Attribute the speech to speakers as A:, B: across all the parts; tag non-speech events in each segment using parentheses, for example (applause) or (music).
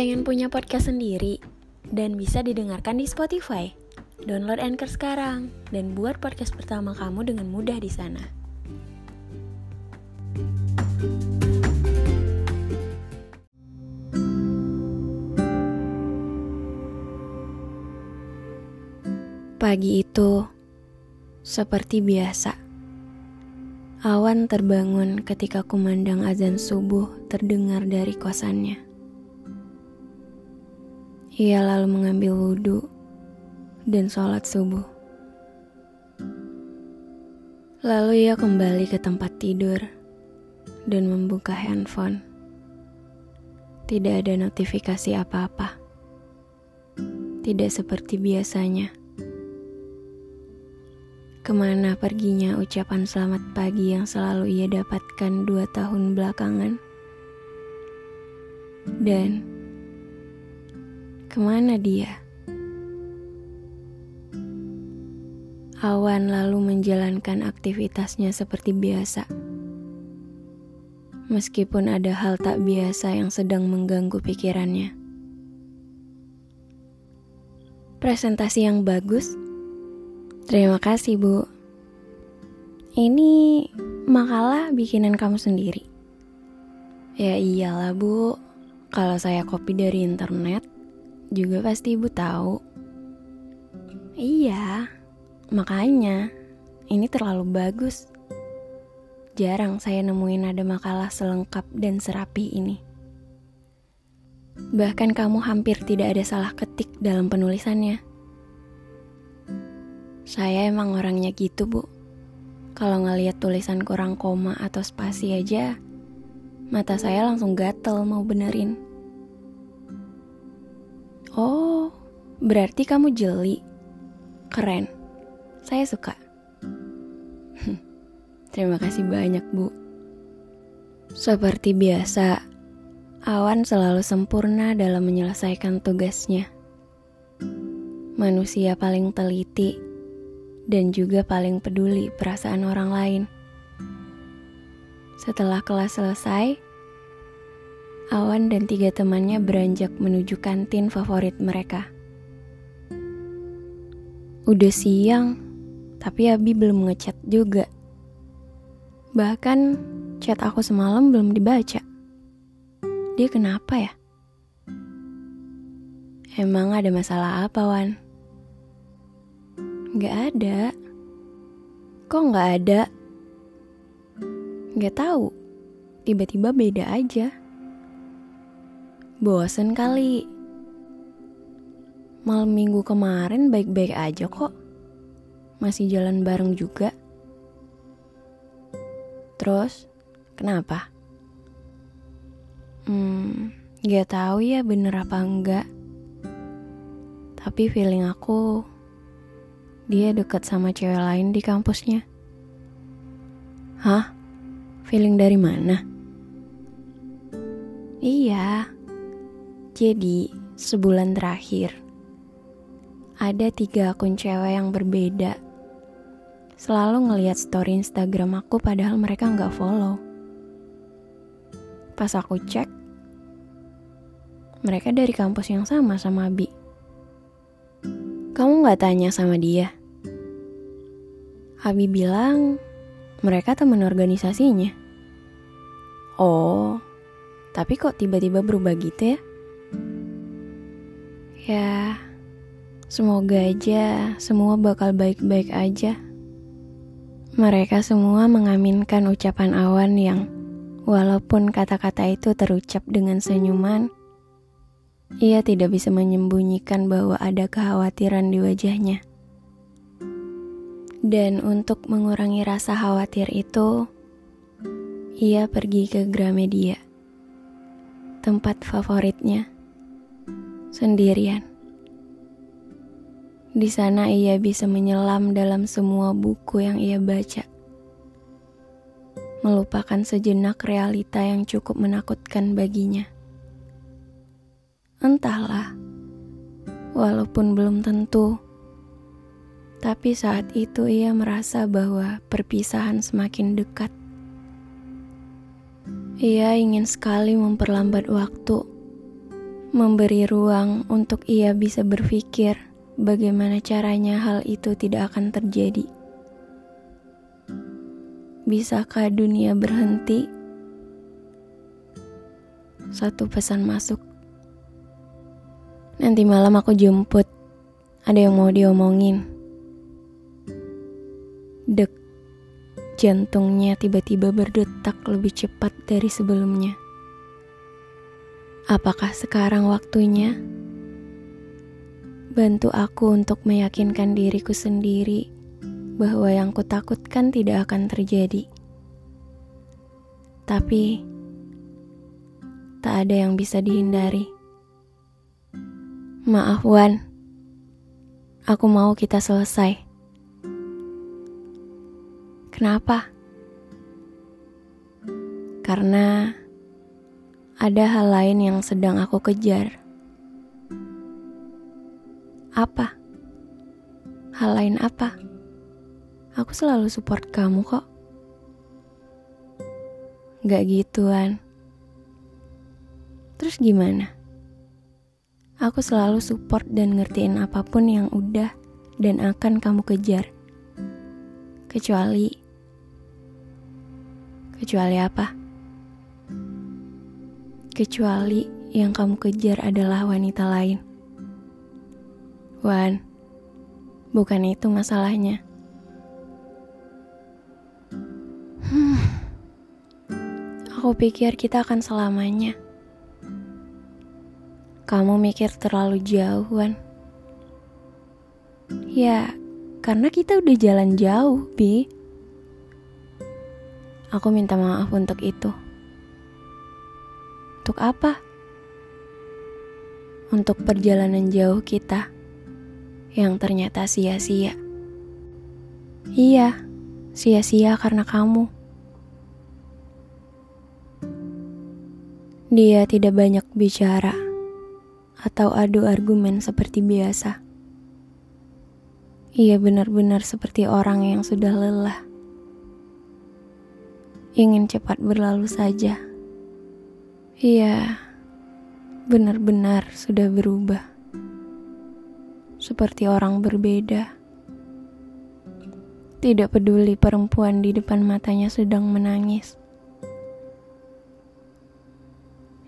A: Pengen punya podcast sendiri dan bisa didengarkan di Spotify? Download Anchor sekarang dan buat podcast pertama kamu dengan mudah di sana. Pagi itu seperti biasa. Awan terbangun ketika kumandang azan subuh terdengar dari kosannya. Ia lalu mengambil wudhu dan sholat subuh. Lalu ia kembali ke tempat tidur dan membuka handphone. Tidak ada notifikasi apa-apa. Tidak seperti biasanya. Ke mana perginya ucapan selamat pagi yang selalu ia dapatkan dua tahun belakangan? Dan ke mana dia? Awan lalu menjalankan aktivitasnya seperti biasa. Meskipun ada hal tak biasa yang sedang mengganggu pikirannya. Presentasi yang bagus Terima kasih, Bu. Ini makalah bikinan kamu sendiri. Ya iyalah, Bu. Kalau saya copy dari internet, juga pasti Ibu tahu. Iya, makanya ini terlalu bagus. Jarang saya nemuin ada makalah selengkap dan serapi ini. Bahkan kamu hampir tidak ada salah ketik dalam penulisannya. Saya emang orangnya gitu, Bu. Kalau ngeliat tulisan kurang koma atau spasi aja, mata saya langsung gatel mau benerin. Oh, berarti kamu jeli. Keren. Saya suka. (laughs) Terima kasih banyak, Bu. Seperti biasa, Awan selalu sempurna dalam menyelesaikan tugasnya. Manusia paling teliti dan juga paling peduli perasaan orang lain. Setelah kelas selesai, Awan dan tiga temannya beranjak menuju kantin favorit mereka. Udah siang, tapi Abi belum ngechat juga. Bahkan chat aku semalam belum dibaca. Dia kenapa ya? Emang ada masalah apa, Wan? Gak ada. Kok gak ada? Gak tahu. Tiba-tiba beda aja. Bosen kali. Malam minggu kemarin baik-baik aja kok. Masih jalan bareng juga. Terus, kenapa? Hmm, gak tahu ya bener apa enggak. Tapi feeling aku dia deket sama cewek lain di kampusnya. Hah? Feeling dari mana? Iya. Jadi, sebulan terakhir, ada tiga akun cewek yang berbeda. Selalu ngeliat story Instagram aku padahal mereka nggak follow. Pas aku cek, mereka dari kampus yang sama sama Abi. Kamu nggak tanya sama dia? Abi bilang mereka teman organisasinya. Oh, tapi kok tiba-tiba berubah gitu ya? Ya, semoga aja semua bakal baik-baik aja. Mereka semua mengaminkan ucapan awan yang walaupun kata-kata itu terucap dengan senyuman, ia tidak bisa menyembunyikan bahwa ada kekhawatiran di wajahnya. Dan untuk mengurangi rasa khawatir itu, ia pergi ke Gramedia, tempat favoritnya, sendirian. Di sana ia bisa menyelam dalam semua buku yang ia baca, melupakan sejenak realita yang cukup menakutkan baginya. Entahlah, walaupun belum tentu tapi saat itu ia merasa bahwa perpisahan semakin dekat. Ia ingin sekali memperlambat waktu, memberi ruang untuk ia bisa berpikir bagaimana caranya hal itu tidak akan terjadi. Bisakah dunia berhenti? Satu pesan masuk. Nanti malam aku jemput. Ada yang mau diomongin. Dek, jantungnya tiba-tiba berdetak lebih cepat dari sebelumnya. Apakah sekarang waktunya? Bantu aku untuk meyakinkan diriku sendiri bahwa yang kutakutkan tidak akan terjadi. Tapi tak ada yang bisa dihindari. Maaf, Wan. Aku mau kita selesai. Kenapa? Karena ada hal lain yang sedang aku kejar. Apa? Hal lain apa? Aku selalu support kamu kok. Gak gituan. Terus gimana? Aku selalu support dan ngertiin apa pun yang udah dan akan kamu kejar. Kecuali... Kecuali apa? Kecuali yang kamu kejar adalah wanita lain. Wan, bukan itu masalahnya. Hmm, aku pikir kita akan selamanya. Kamu mikir terlalu jauh, Wan. Ya, karena kita udah jalan jauh, Bi. Aku minta maaf untuk itu. Untuk apa? Untuk perjalanan jauh kita yang ternyata sia-sia. Iya, sia-sia karena kamu. Dia tidak banyak bicara atau adu argumen seperti biasa. Ia benar-benar seperti orang yang sudah lelah, ingin cepat berlalu saja. Iya, benar-benar sudah berubah. Seperti orang berbeda. Tidak peduli perempuan di depan matanya sedang menangis.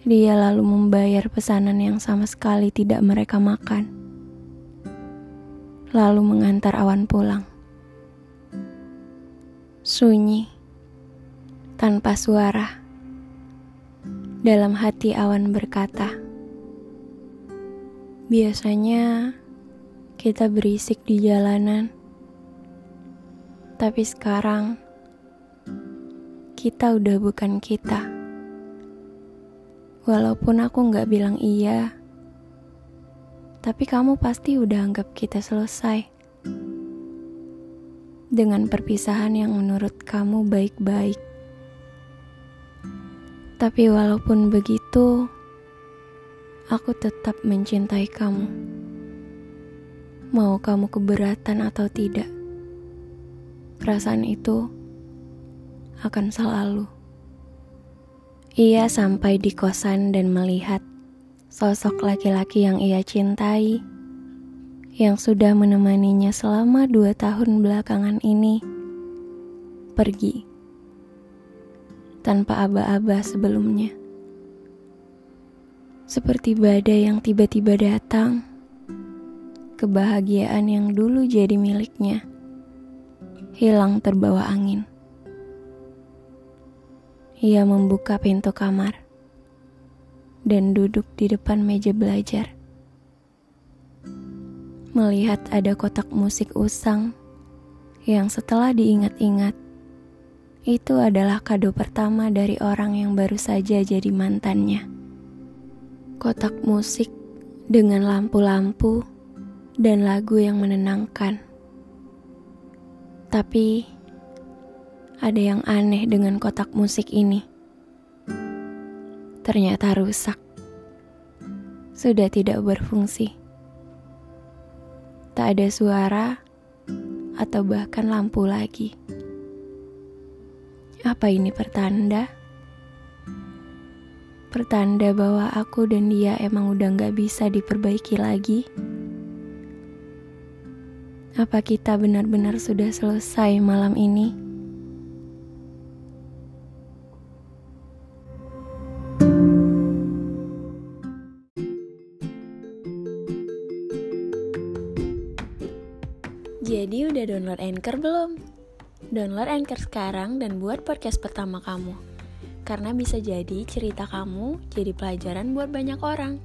A: Dia lalu membayar pesanan yang sama sekali tidak mereka makan. Lalu mengantar awan pulang. Sunyi, tanpa suara dalam hati awan berkata, "Biasanya kita berisik di jalanan, tapi sekarang kita udah bukan kita." Walaupun aku nggak bilang iya, tapi kamu pasti udah anggap kita selesai dengan perpisahan yang menurut kamu baik-baik. Tapi walaupun begitu, aku tetap mencintai kamu. Mau kamu keberatan atau tidak, perasaan itu akan selalu. Ia sampai di kosan dan melihat sosok laki-laki yang ia cintai, yang sudah menemaninya selama dua tahun belakangan ini, pergi tanpa aba-aba sebelumnya. Seperti badai yang tiba-tiba datang, kebahagiaan yang dulu jadi miliknya hilang terbawa angin. Ia membuka pintu kamar dan duduk di depan meja belajar. Melihat ada kotak musik usang yang setelah diingat-ingat itu adalah kado pertama dari orang yang baru saja jadi mantannya. Kotak musik dengan lampu-lampu dan lagu yang menenangkan. Tapi ada yang aneh dengan kotak musik ini. Ternyata rusak. Sudah tidak berfungsi. Tak ada suara atau bahkan lampu lagi. Apa ini pertanda? Pertanda bahwa aku dan dia emang udah gak bisa diperbaiki lagi. Apa kita benar-benar sudah selesai malam ini? Jadi udah download Anchor belum? Download Anchor sekarang dan buat podcast pertama kamu. Karena bisa jadi cerita kamu jadi pelajaran buat banyak orang.